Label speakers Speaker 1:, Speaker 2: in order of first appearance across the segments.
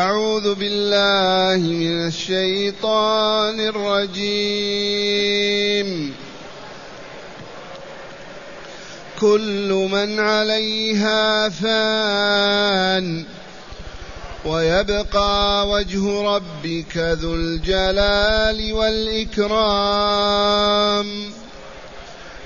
Speaker 1: أعوذ بالله من الشيطان الرجيم. كل من عليها فان ويبقى وجه ربك ذو الجلال والإكرام.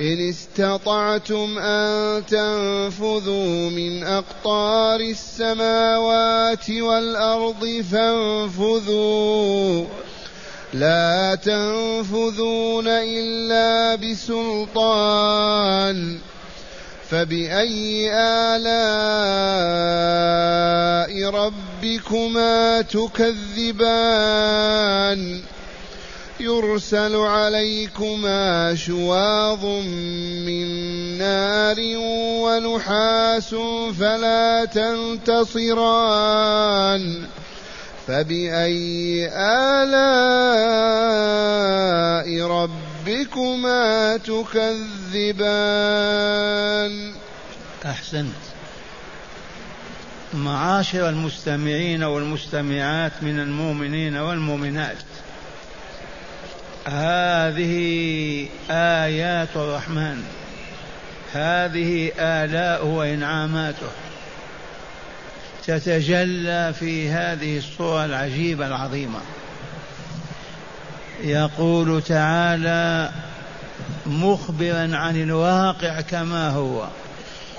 Speaker 1: إن استطعتم أن تنفذوا من أقطار السماوات والأرض فانفذوا. لا تنفذون إلا بسلطان. فبأي آلاء ربكما تكذبان؟ يرسل عليكما شواظ من نار ونحاس فلا تنتصران. فبأي آلاء ربكما تكذبان؟
Speaker 2: أحسنت. معاشر المستمعين والمستمعات من المؤمنين والمؤمنات. هذه آيات الرحمن. هذه آلاء وإنعاماته. تتجلى في هذه الصورة العجيبة العظيمة. يقول تعالى مخبرا عن الواقع كما هو.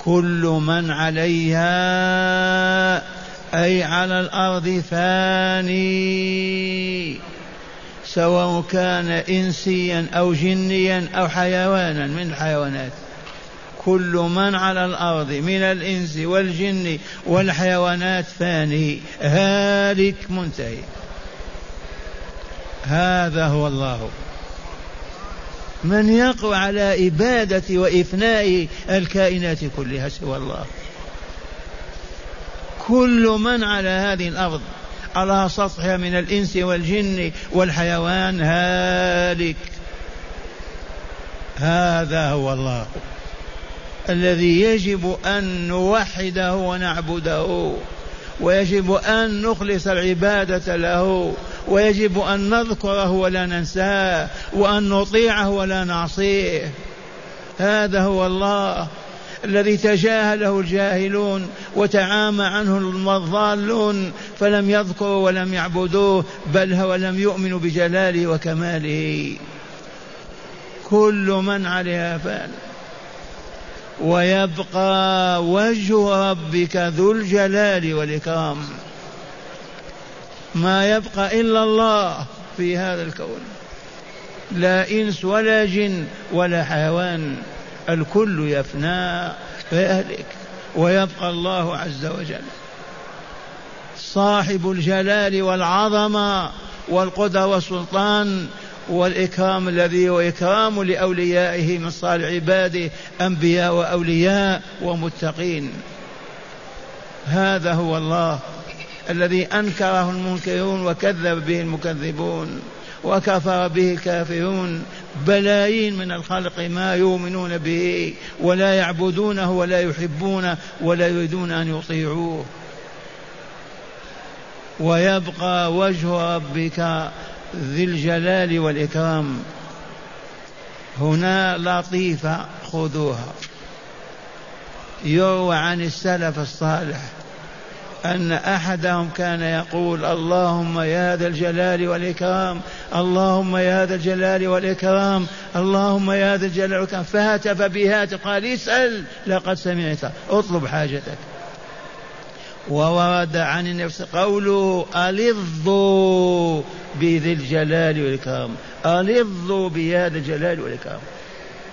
Speaker 2: كل من عليها أي على الأرض فاني سواء كان إنسيا أو جنيا أو حيوانا من الحيوانات. كل من على الأرض من الإنس والجن والحيوانات فاني. هالك منتهي. هذا هو الله. من يقوى على إبادة وإفناء الكائنات كلها سوى الله. كل من على هذه الأرض على سطحها من الإنس والجن والحيوان. هالك. هذا هو الله الذي يجب أن نوحده ونعبده ويجب أن نخلص العبادة له ويجب أن نذكره ولا ننساه وأن نطيعه ولا نعصيه. هذا هو الله. الذي تجاهله الجاهلون وتعامى عنه الضالون فلم يذكروا ولم يعبدوه بل هو لم يؤمنوا بجلاله وكماله. كل من عليها فان. ويبقى وجه ربك ذو الجلال والإكرام. ما يبقى إلا الله في هذا الكون. لا إنس ولا جن ولا حيوان. الكل يفنى ويهلك ويبقى الله عز وجل. صاحب الجلال والعظمة والقدرة والسلطان والإكرام الذي هو إكرام لأوليائه من صالح عباده أنبياء وأولياء ومتقين. هذا هو الله الذي أنكره المنكرون وكذب به المكذبون وكفر به الكافرون بلايين من الخلق ما يؤمنون به ولا يعبدونه ولا يحبونه ولا يريدون أن يطيعوه. ويبقى وجه ربك ذي الجلال والإكرام. هنا لطيفة خذوها. يروى عن السلف الصالح. أن أحدهم كان يقول اللهم يا ذا الجلال والإكرام اللهم يا ذا الجلال والإكرام اللهم يا ذا الجلال والإكرام. فهتف به هاتف قال اسأل لقد سمعت اطلب حاجتك. وورد عن أنس قوله ألظوا بذي الجلال والإكرام. ألظوا بذي الجلال والإكرام.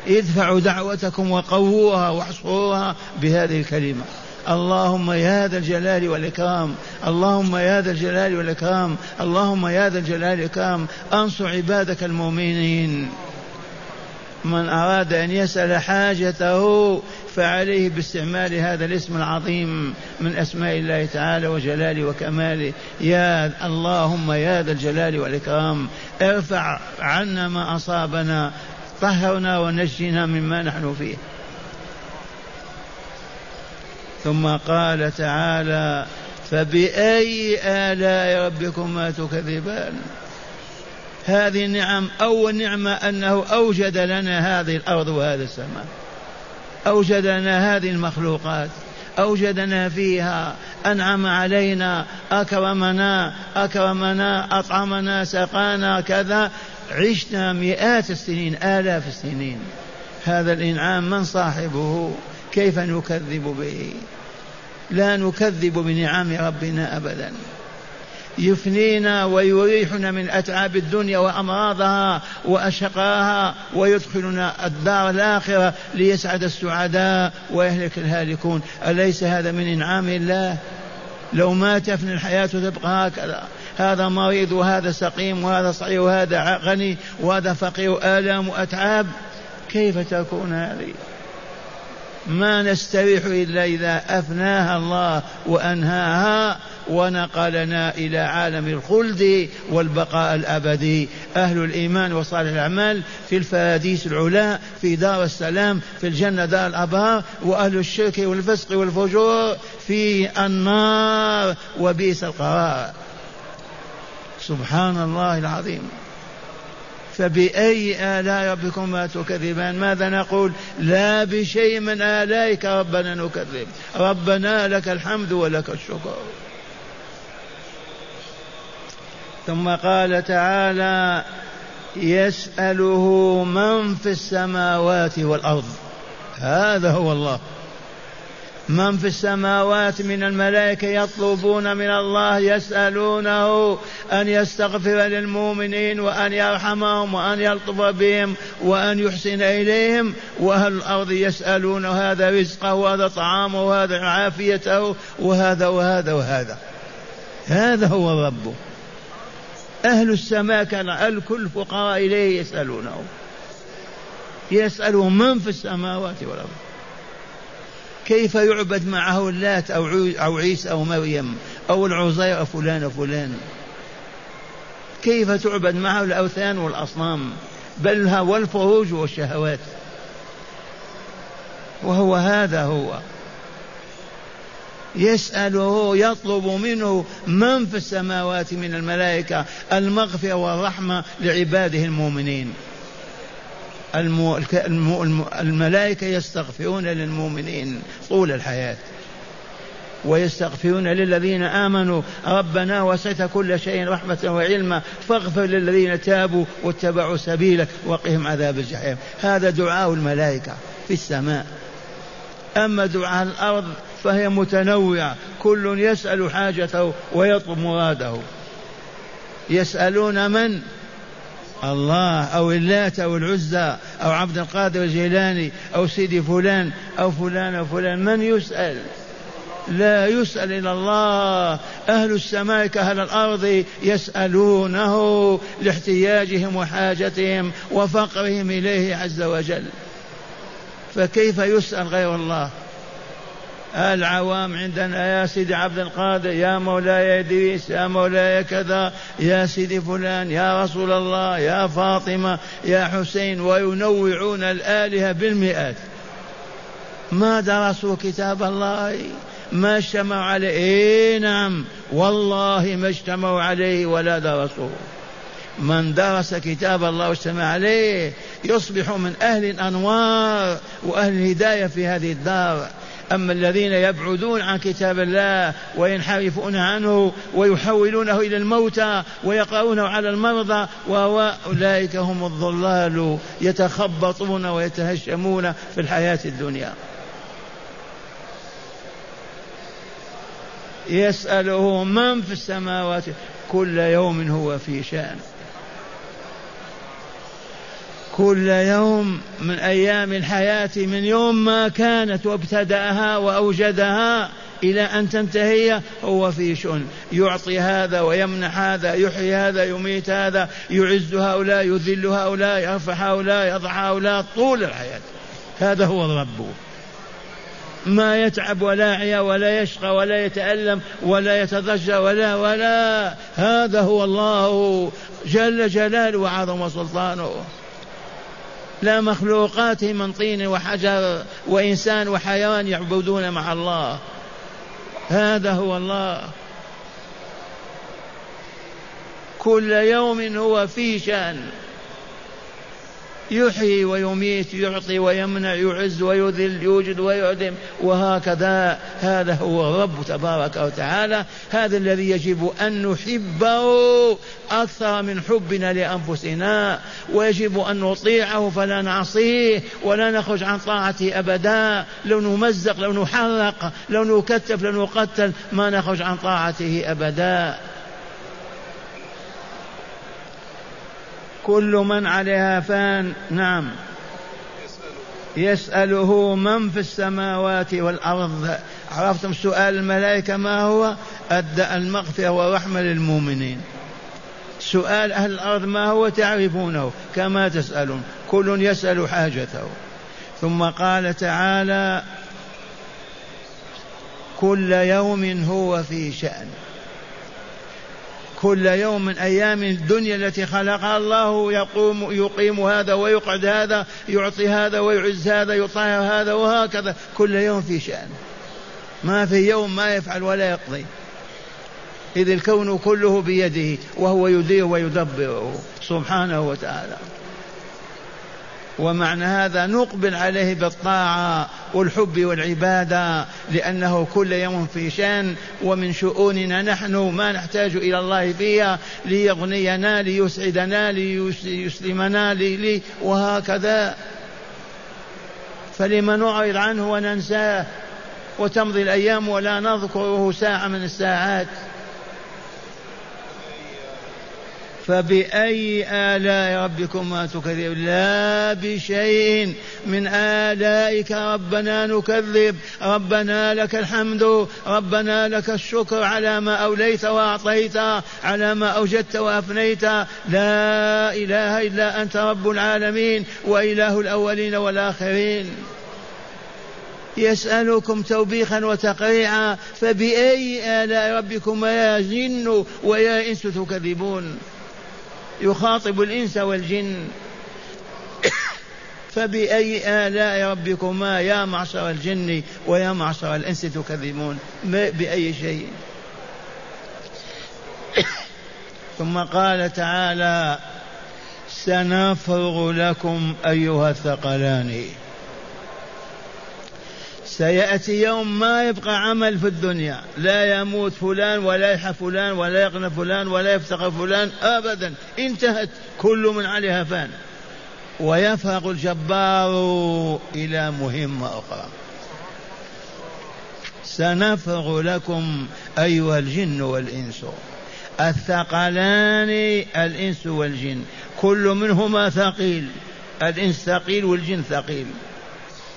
Speaker 2: ادفعوا دعوتكم وقووها واحصروها بهذه الكلمة. اللهم يا ذا الجلال والإكرام. اللهم يا ذا الجلال والإكرام. اللهم يا ذا الجلال والإكرام. أنصر عبادك المؤمنين. من أراد أن يسأل حاجته فعليه باستعمال هذا الاسم العظيم من أسماء الله تعالى وجلاله وكماله. يا اللهم يا ذا الجلال والإكرام. ارفع عنا ما أصابنا. طهرنا ونجنا مما نحن فيه. ثم قال تعالى فبأي آلاء ربكما تكذبان؟ هذه النعم أول نعمة أنه أوجد لنا هذه الأرض وهذا السماء. أوجد لنا هذه المخلوقات أوجدنا فيها أنعم علينا أكرمنا أكرمنا أطعمنا سقانا كذا. عشنا مئات السنين آلاف السنين. هذا الإنعام من صاحبه؟ كيف نكذب به لا نكذب بنعم ربنا أبدا. يفنينا ويريحنا من أتعاب الدنيا وأمراضها وأشقاها ويدخلنا الدار الآخرة ليسعد السعداء ويهلك الهالكون. أليس هذا من إنعام الله؟ لو ما تفني الحياة تبقى هكذا. هذا مريض وهذا سقيم وهذا صحيح وهذا غني وهذا فقير. آلام وأتعاب. كيف تكون هذه؟ ما نستريح إلا إذا أفناها الله وأنهاها ونقلنا إلى عالم الخلد والبقاء الأبدي. أهل الإيمان وصالح الأعمال في الفراديس العلا في دار السلام في الجنة دار الأبرار وأهل الشرك والفسق والفجور في النار وبئس القرار. سبحان الله العظيم. فبأي آلاء ربكما تكذبان؟ ماذا نقول؟ لا بشيء من آلائك ربنا نكذب. ربنا لك الحمد ولك الشكر. ثم قال تعالى يسأله من في السماوات والأرض. هذا هو الله. من في السماوات من الملائكة يطلبون من الله يسألونه أن يستغفر للمؤمنين وأن يرحمهم وأن يلطف بهم وأن يحسن إليهم وأهل الأرض يسألون هذا رزقه وهذا طعامه وهذا عافيته وهذا وهذا وهذا. هذا هو الرب. أهل السماء كان الكل فقراء إليه يسألونه. يسأله من في السماوات والأرض. كيف يعبد معه اللات أو أو عيسى أو مريم أو العزير فلان وفلان كيف تعبد معه الأوثان والأصنام؟ بل والفروج والشهوات. وهو هذا هو. يسأله يطلب منه من في السماوات من الملائكة المغفرة والرحمة لعباده المؤمنين. الملائكة يستغفرون للمؤمنين طول الحياة. ويستغفرون للذين آمنوا. ربنا وسعت كل شيء رحمة وعلما. فاغفر للذين تابوا واتبعوا سبيلك وقهم عذاب الجحيم. هذا دعاء الملائكة في السماء. أما دعاء الأرض فهي متنوعة. كل يسأل حاجته ويطلب مراده. يسألون من؟ الله أو اللات أو العزى أو عبد القادر الجيلاني أو سيدي فلان أو فلان أو فلان. من يسأل؟ لا يسأل إلى الله. أهل السماء كأهل الأرض يسألونه لاحتياجهم وحاجتهم وفقرهم إليه عز وجل. فكيف يسأل غير الله؟ العوام عندنا يا سيدي عبد القادر يا مولاي إدريس يا مولاي كذا يا سيدي فلان يا رسول الله يا فاطمة يا حسين وينوعون الآلهة بالمئات. ما درسوا كتاب الله؟ ما اجتمعوا عليه. إيه نعم والله ما اجتمعوا عليه ولا درسوه. من درس كتاب الله واجتمع عليه يصبح من أهل الأنوار وأهل الهداية في هذه الدار. أما الذين يبعدون عن كتاب الله وينحرفون عنه ويحولونه إلى الموتى ويقرؤونه على المرضى وأولئك هم الضلال يتخبطون ويتهشمون في الحياة الدنيا. يسأله من في السماوات كل يوم هو في شأن كل يوم من أيام الحياة من يوم ما كانت وابتدأها وأوجدها إلى أن تنتهي هو في شؤون. يعطي هذا ويمنح هذا يحيي هذا يميت هذا يعز هؤلاء يذل هؤلاء يرفع هؤلاء يضع هؤلاء طول الحياة. هذا هو الرب. ما يتعب ولا عيا ولا يشقى ولا يتألم ولا يتضجر ولا ولا. هذا هو الله جل جلاله وعظم سلطانه. لا مخلوقات من طين وحجر وإنسان وحيوان يعبدون مع الله. هذا هو الله. كل يوم هو في شأن. يحيي ويميت يعطي ويمنع يعز ويذل يوجد ويعدم وهكذا هذا هو الرب تبارك وتعالى. هذا الذي يجب أن نحبه أكثر من حبنا لأنفسنا. ويجب أن نطيعه فلا نعصيه ولا نخرج عن طاعته أبدا. لو نمزق لو نحرق لو نكتف لو نقتل ما نخرج عن طاعته أبدا. كل من عليها فان نعم. يسأله من في السماوات والأرض. عرفتم سؤال الملائكة ما هو؟ أدى المغفرة والرحمة للمؤمنين. سؤال أهل الأرض ما هو؟ تعرفونه. كما تسألون. كل يسأل حاجته. ثم قال تعالى كل يوم هو في شأن. كل يوم من أيام الدنيا التي خلقها الله يقوم يقيم هذا ويقعد هذا يعطي هذا ويعز هذا يطهر هذا وهكذا. كل يوم في شأن. ما في يوم ما يفعل ولا يقضي. إذ الكون كله بيده وهو يدير ويدبره سبحانه وتعالى. ومعنى هذا نقبل عليه بالطاعة والحب والعبادة لأنه كل يوم في شأن ومن شؤوننا نحن ما نحتاج إلى الله فيها ليغنينا ليسعدنا ليسلمنا لي وهكذا. فلما نعرض عنه وننساه وتمضي الأيام ولا نذكره ساعة من الساعات. فبأي آلاء ربكما تكذب؟ لا بشيء. من آلائك ربنا نكذب. ربنا لك الحمد. ربنا لك الشكر على ما أوليت وأعطيت على ما أوجدت وأفنيت. لا إله إلا أنت رب العالمين وإله الأولين والآخرين. يسألكم توبيخا وتقريعا. فبأي آلاء ربكما يا جن ويا إنس تكذبون؟ يخاطب الإنس والجن. فبأي آلاء ربكما يا معشر الجن ويا معشر الإنس تكذبون؟ بأي شيء. ثم قال تعالى سنفرغ لكم أيها الثقلان. سيأتي يوم ما يبقى عمل في الدنيا. لا يموت فلان ولا يحى فلان ولا يغنى فلان ولا يفتقر فلان أبدا. انتهت. كل من عليها فان. ويفرغ الجبار إلى مهمة أخرى. سنفرغ لكم أيها الجن والإنس. الثقلان الإنس والجن. كل منهما ثقيل. الإنس ثقيل والجن ثقيل.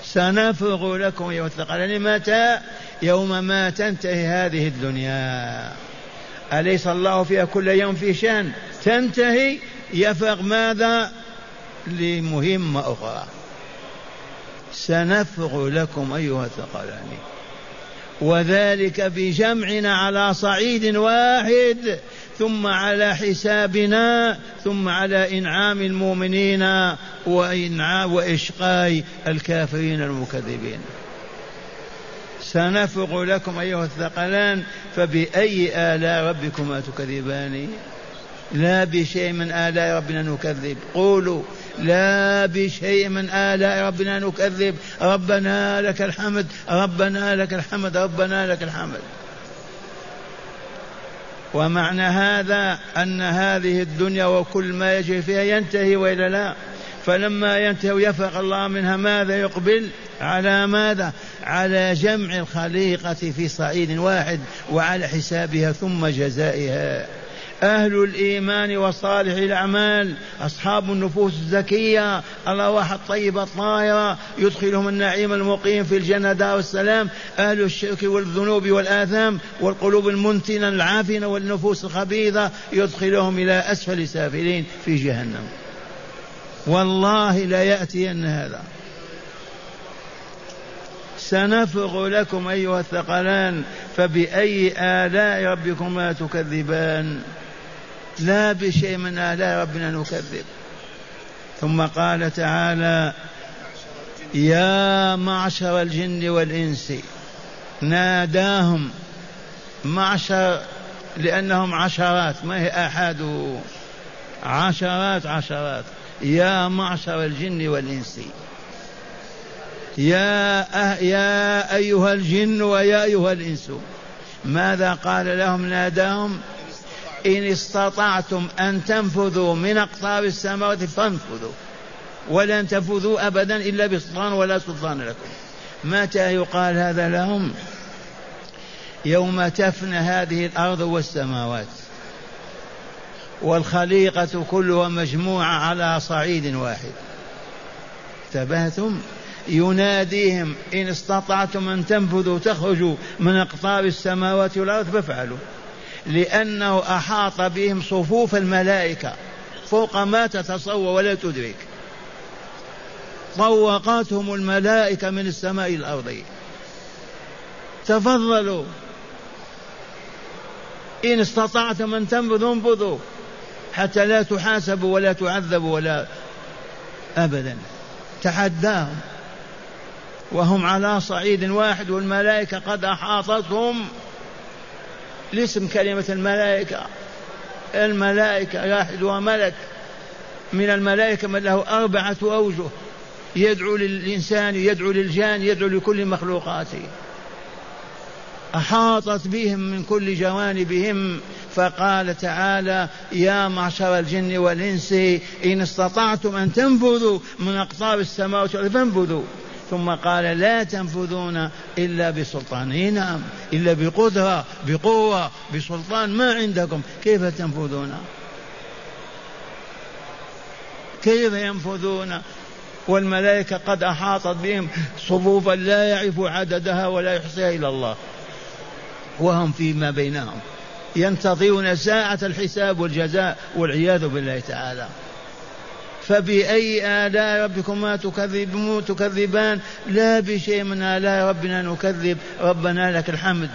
Speaker 2: سنفرغ لكم أيها الثقلين متى يوم ما تنتهي هذه الدنيا. أليس الله فيها كل يوم في شأن؟ تنتهي. يفرغ ماذا؟ لمهمة أخرى. سنفرغ لكم أيها الثقلان وذلك بجمعنا على صعيد واحد. ثم على حسابنا ثم على إنعام المؤمنين وإشقاء الكافرين المكذبين. سنفرغ لكم أيها الثقلان فبأي آلاء ربكما تكذبان؟ لا بشيء من آلاء ربنا نكذب. قولوا لا بشيء من آلاء ربنا نكذب. ربنا لك الحمد ربنا لك الحمد ربنا لك الحمد. ومعنى هذا أن هذه الدنيا وكل ما يجري فيها ينتهي وإلا لا؟ فلما ينتهي ويفرق الله منها ماذا يقبل؟ على ماذا؟ على جمع الخليقة في صعيد واحد وعلى حسابها ثم جزائها. أهل الإيمان وصالح الأعمال أصحاب النفوس الزكية الأرواح الطيبة الطاهرة يدخلهم النعيم المقيم في الجنة دار السلام. أهل الشرك والذنوب والآثام والقلوب المنتنة العافنة والنفوس الخبيثة يدخلهم إلى أسفل سافلين في جهنم. والله لا يأتين هذا. سنفرغ لكم أيها الثقلان فبأي آلاء ربكما تكذبان؟ لا بشيء من آلاء ربنا نكذب. ثم قال تعالى يا معشر الجن والإنس ناداهم معشر لأنهم عشرات ما هي آحاد عشرات عشرات. يا معشر الجن والإنس. يا أه يا أيها الجن ويا أيها الإنس. ماذا قال لهم ناداهم؟ إن استطعتم أن تنفذوا من أقطار السماوات فانفذوا. ولن تنفذوا أبدا إلا بسلطان ولا سلطان لكم. متى يقال هذا لهم؟ يوم تفنى هذه الأرض والسماوات. والخليقة كلها مجموعة على صعيد واحد. انتبهتم؟ يناديهم إن استطعتم أن تنفذوا تخرجوا من أقطار السماوات والأرض فافعلوا. لأنه أحاط بهم صفوف الملائكة. فوق ما تتصور ولا تدرك. طوقتهم الملائكة من السماء إلى الأرض. تفضلوا. إن استطعتم أن تنفذوا انفذوا حتى لا تحاسبوا ولا تعذبوا ولا أبدا. تحداهم. وهم على صعيد واحد والملائكة قد أحاطتهم. لاسم كلمة الملائكة. الملائكة واحد وملك. من الملائكة من له أربعة أوجه. يدعو للإنسان يدعو للجان يدعو لكل مخلوقاته. أحاطت بهم من كل جوانبهم. فقال تعالى يا معشر الجن والإنس إن استطعتم أن تنفذوا من أقطار السماوات فانفذوا. ثم قال لا تنفذون إلا بسلطان نعم إلا بقدرة بقوة بسلطان ما عندكم كيف تنفذون؟ كيف ينفذون؟ والملائكة قد أحاطت بهم صفوفا لا يعرف عددها ولا يحصيها إلا الله. وهم فيما بينهم. ينتظرون ساعة الحساب والجزاء والعياذ بالله تعالى. فبأي آلاء ربكما تكذبون تكذبان؟ لا بشيء من آلاء ربنا نكذب. ربنا لك الحمد.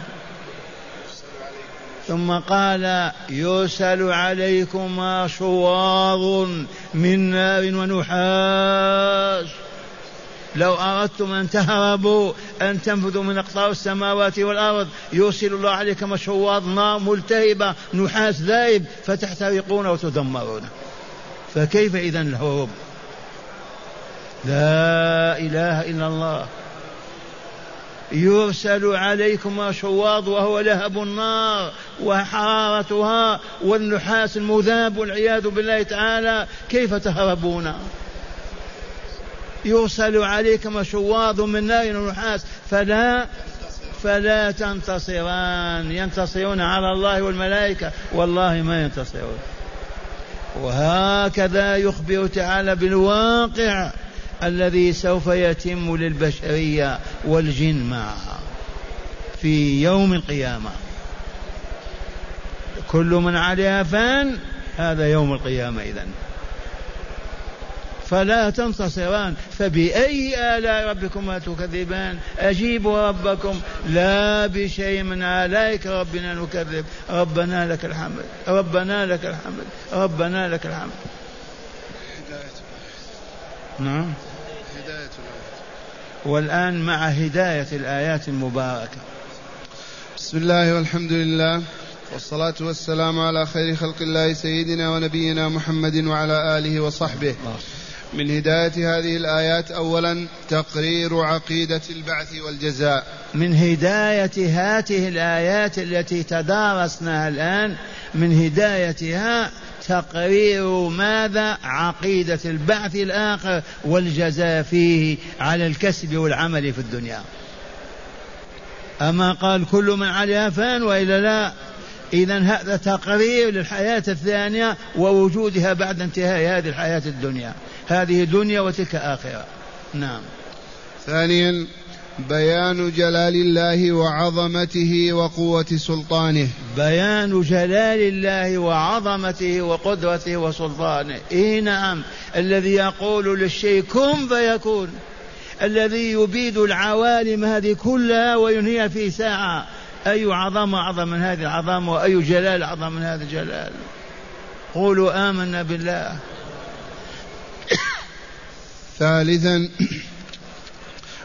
Speaker 2: ثم قال يرسل عليكما شواظ من نار ونحاس. لو أردتم أن تهربوا أن تنفذوا من أقطار السماوات والأرض يرسل الله عليكم شواظ نار ملتهبة نحاس ذائب فتحترقون وتدمرون. فكيف إذا الهروب لا إله إلا الله. يرسل عليكم شواظ وهو لهب النار وحرارتها والنحاس المذاب والعياذ بالله تعالى. كيف تهربون؟ يرسل عليكم شواظ من نار ونحاس. فلا فلا تنتصران. ينتصرون على الله والملائكة. والله ما ينتصرون. وهكذا يخبر تعالى بالواقع الذي سوف يتم للبشرية والجن معها في يوم القيامة. كل من عليها فان هذا يوم القيامة إذن. فلا تنتصران فبأي آلاء ربكما تكذبان؟ أجيبوا ربكم. لا بشيء من آلائك ربنا نكذب. ربنا لك الحمد. ربنا لك الحمد. ربنا لك الحمد. نعم. هداية والآن مع هداية الآيات المباركة.
Speaker 1: بسم الله والحمد لله والصلاة والسلام على خير خلق الله سيدنا ونبينا محمد وعلى آله وصحبه. الله. من هداية هذه الآيات أولا تقرير عقيدة البعث والجزاء.
Speaker 2: من هداية هاته الآيات التي تدارسناها الآن من هدايتها تقرير ماذا؟ عقيدة البعث الآخر والجزاء فيه على الكسب والعمل في الدنيا. أما قال كل من عليها فان وإلا لا إذا هذا تقرير للحياة الثانية ووجودها بعد انتهاء هذه الحياة الدنيا. هذه دنيا وتلك آخرة. نعم.
Speaker 1: ثانيا بيان جلال الله وعظمته وقوة سلطانه.
Speaker 2: بيان جلال الله وعظمته وقدرته وسلطانه. إيه نعم. الذي يقول للشيء كن فيكون. الذي يبيد العوالم هذه كلها وينهيها في ساعة. أي عظمة أعظم من هذه العظمة وأي جلال أعظم من هذا الجلال؟ قولوا آمنا بالله.
Speaker 1: ثالثا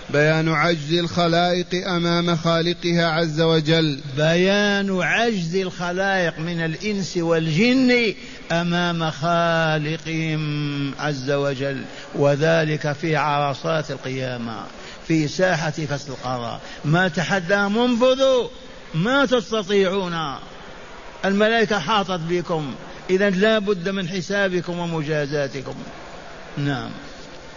Speaker 1: بيان عجز الخلائق أمام خالقها عز وجل.
Speaker 2: بيان عجز الخلائق من الإنس والجن أمام خالقهم عز وجل وذلك في عرصات القيامة في ساحة فصل القضاء. ما تحدى منفذوا ما تستطيعون. الملائكة حاطت بكم اذا لا بد من حسابكم ومجازاتكم. نعم.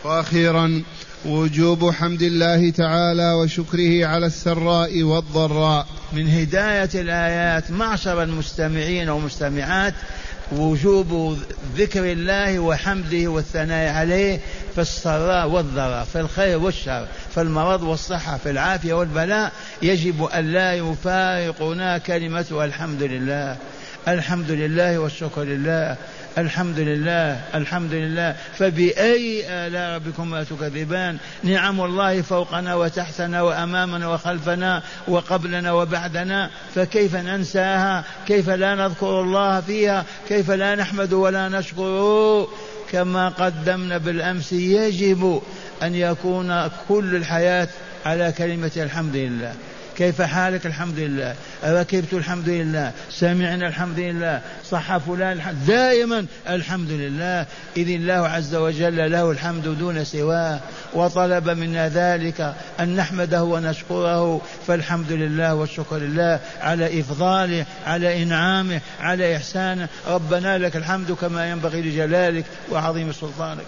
Speaker 1: وأخيرا وجوب حمد الله تعالى وشكره على السراء والضراء.
Speaker 2: من هداية الآيات معشر المستمعين والمستمعات وجوب ذكر الله وحمده والثناء عليه في السراء والضراء في الخير والشر في المرض والصحة في العافية والبلاء. يجب أن لا يفارقنا كلمة الحمد لله. الحمد لله والشكر لله. الحمد لله الحمد لله. فبأي آلاء ربكما تكذبان نعم الله فوقنا وتحتنا وأمامنا وخلفنا وقبلنا وبعدنا فكيف ننساها؟ كيف لا نذكر الله فيها؟ كيف لا نحمد ولا نشكر؟ كما قدمنا بالأمس يجب أن يكون كل الحياة على كلمة الحمد لله. كيف حالك؟ الحمد لله. ركبت الحمد لله؟ سمعنا الحمد لله. صح فلان؟ الحمد دائما الحمد لله. إذ الله عز وجل له الحمد دون سواه. وطلب منا ذلك أن نحمده ونشكره. فالحمد لله والشكر لله على إفضاله على إنعامه على إحسانه. ربنا لك الحمد كما ينبغي لجلالك وعظيم سلطانك.